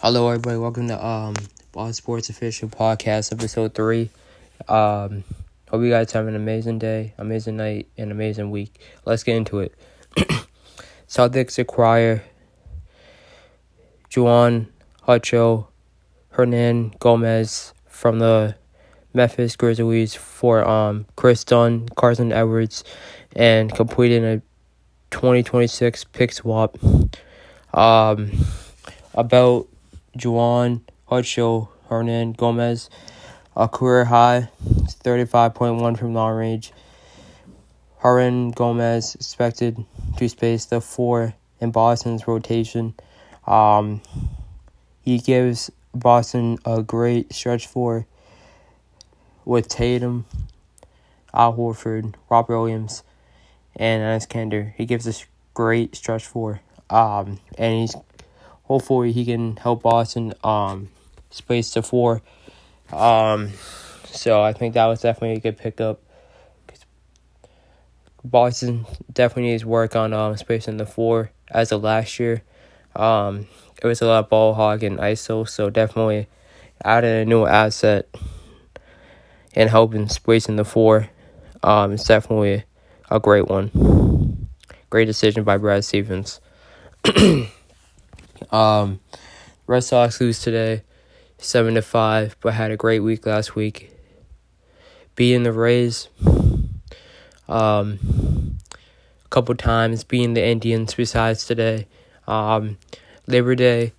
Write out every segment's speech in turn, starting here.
Hello, everybody. Welcome to um Ball Sports Official Podcast, episode three. Um, hope you guys have an amazing day, amazing night, and amazing week. Let's get into it. Celtics acquire Juan Hacho Hernan Gomez from the Memphis Grizzlies for um Kris Dunn, Carsen Edwards, and completing a 2026 pick swap. Um, about Juan Hacho Hernan Gomez, a career high, 35.1 from long range. Hernan Gomez expected to space the four in Boston's rotation. Um, he gives Boston a great stretch four with Tatum, Al Horford, Rob Williams, and Enes Kanter. He gives us great stretch four. Um, and he's hopefully he can help Boston um space to four. Um, so I think that was definitely a good pickup. Boston definitely needs work on um spacing the four as of last year. Um, it was a lot of ball hog and ISO, so definitely adding a new asset and helping spacing the four. Um, it's definitely a great one. Great decision by Brad Stevens. um, Red Sox lose today, seven to five, but had a great week last week. Being the Rays, um, a couple times being the Indians besides today. Um, Labor Day,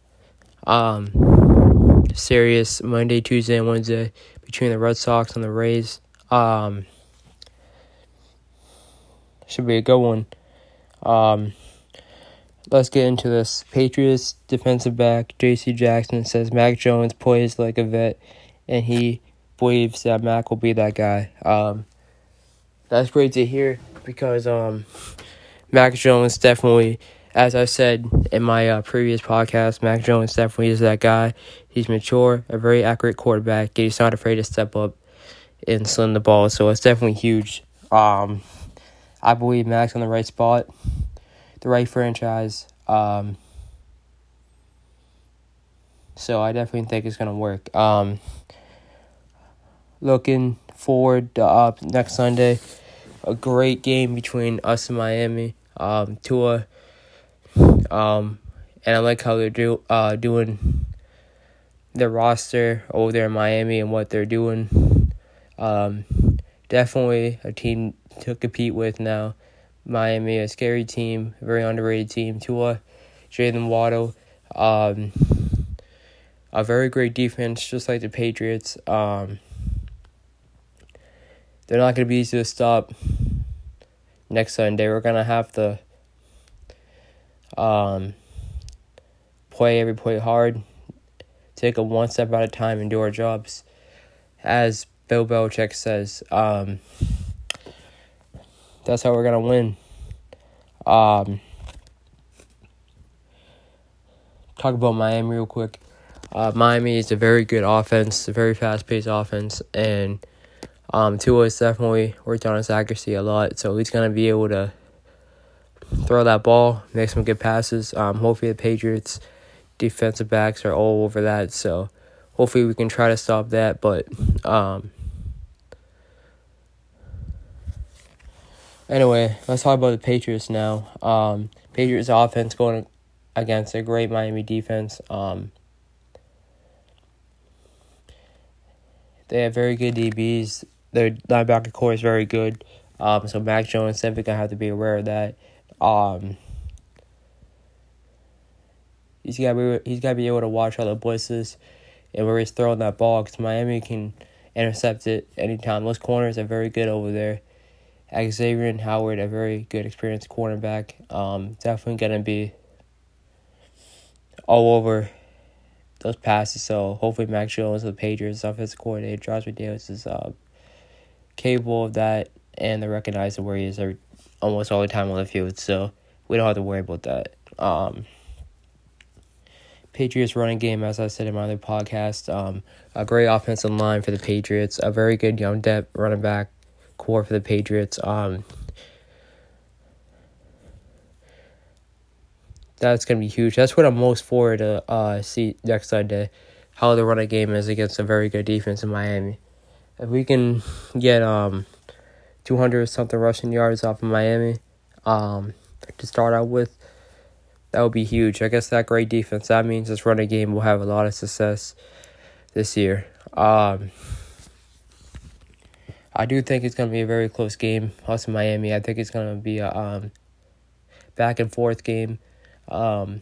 um, serious Monday, Tuesday, and Wednesday between the Red Sox and the Rays. Um, should be a good one. Um, let's get into this. Patriots defensive back J.C. Jackson says Mac Jones plays like a vet, and he believes that Mac will be that guy. Um, that's great to hear because um, Mac Jones definitely, as I said in my uh, previous podcast, Mac Jones definitely is that guy. He's mature, a very accurate quarterback. He's not afraid to step up and sling the ball, so it's definitely huge. Um, I believe Mac's on the right spot, the right franchise. Um, so I definitely think it's gonna work. Um, looking forward to uh, next Sunday, a great game between us and Miami. Um, Tua, um, and I like how they're do uh doing their roster over there in Miami and what they're doing. Um, definitely a team to compete with now. Miami, a scary team, a very underrated team. Tua, Jaylen Waddle, um, a very great defense, just like the Patriots. Um, they're not going to be easy to stop next Sunday. We're going to have to um, play every play hard, take it one step at a time, and do our jobs. As Bill Belichick says, um, that's how we're gonna win. Um, talk about Miami real quick. Uh, Miami is a very good offense, a very fast paced offense, and um, Tua has definitely worked on his accuracy a lot, so he's gonna be able to throw that ball, make some good passes. Um, hopefully the Patriots defensive backs are all over that, so hopefully we can try to stop that. But um, Anyway, let's talk about the Patriots now. Um, Patriots offense going against a great Miami defense. Um, they have very good DBs. Their linebacker corps is very good. Um, so Mac Jones definitely gonna have to be aware of that. Um, he's got to be he's got to be able to watch all the blitzes and where he's throwing that ball because Miami can intercept it anytime. Those corners are very good over there. Xavier Howard, a very good experienced cornerback. Um, definitely gonna be all over those passes. So hopefully Mac Jones, the Patriots offensive coordinator, Josh McDaniels is uh, capable of that and they recognize where he is every, almost all the time on the field. So we don't have to worry about that. Um, Patriots running game, as I said in my other podcast, um, a great offensive line for the Patriots, a very good young depth running back corps for the Patriots. Um, that's gonna be huge. That's what I'm most forward to uh, see next Sunday. How the running game is against a very good defense in Miami. If we can get um, 200 something rushing yards off of Miami, um, to start out with, that would be huge. I guess that great defense. That means this running game will have a lot of success this year. Um, I do think it's going to be a very close game. Us in Miami, I think it's going to be a um, back and forth game. Um,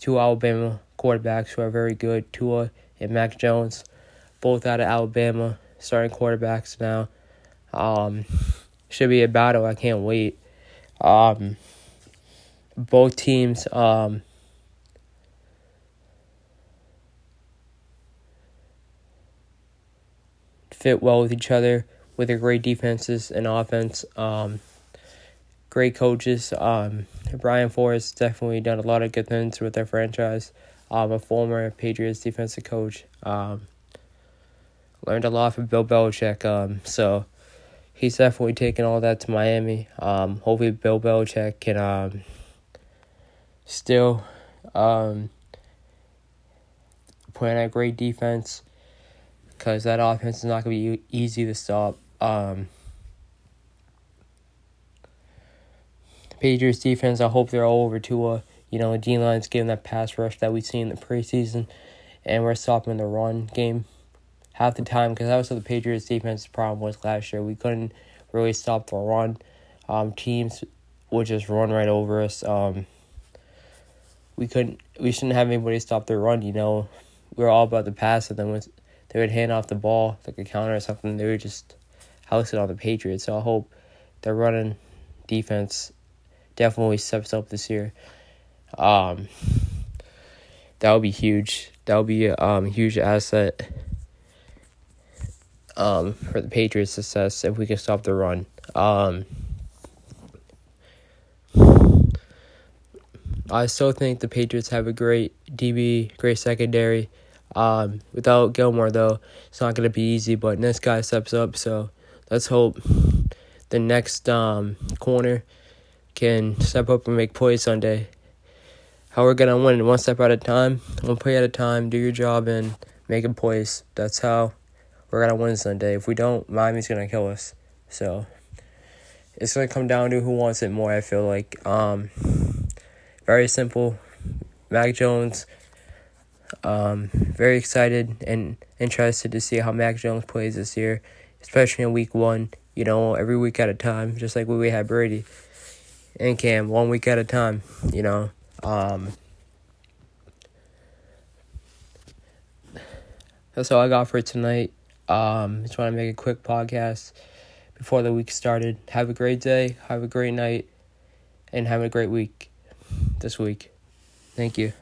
two Alabama quarterbacks who are very good, Tua and Mac Jones, both out of Alabama, starting quarterbacks now. Um, should be a battle. I can't wait. Um, both teams fit well with each other with their great defenses and offense. Um, great coaches. Um, Brian Flores definitely done a lot of good things with their franchise. Um, a former Patriots defensive coach. Um, learned a lot from Bill Belichick. Um, so he's definitely taken all that to Miami. Um, hopefully Bill Belichick can um, still um, on a great defense because that offense is not going to be easy to stop. Um, Patriots defense, I hope they're all over Tua. You know, D line's getting that pass rush that we see in the preseason, and we're stopping the run game half the time because that was what the Patriots defense problem was last year. We couldn't really stop the run. Um, teams would just run right over us. Um, we couldn't, we shouldn't have anybody stop the run. You know, we are all about the pass, and then they would hand off the ball like a counter or something, they would just house it on the Patriots. So I hope their running defense definitely steps up this year. Um, that would be huge. That would be a um, huge asset um, for the Patriots' success if we can stop the run. Um, I still think the Patriots have a great DB, great secondary. Um, without Gilmore, though, it's not going to be easy, but this guy steps up, so let's hope the next um, corner can step up and make plays Sunday. How we're gonna win one step at a time, one play at a time. Do your job and make a plays. That's how we're gonna win Sunday. If we don't, Miami's gonna kill us. So it's gonna come down to who wants it more. I feel like um, very simple. Mac Jones. Um, very excited and interested to see how Mac Jones plays this year, especially in Week One. You know, every week at a time, just like when we had Brady and Cam, one week at a time. You know, um, that's all I got for tonight. Um, just want to make a quick podcast before the week started. Have a great day. Have a great night, and have a great week this week. Thank you.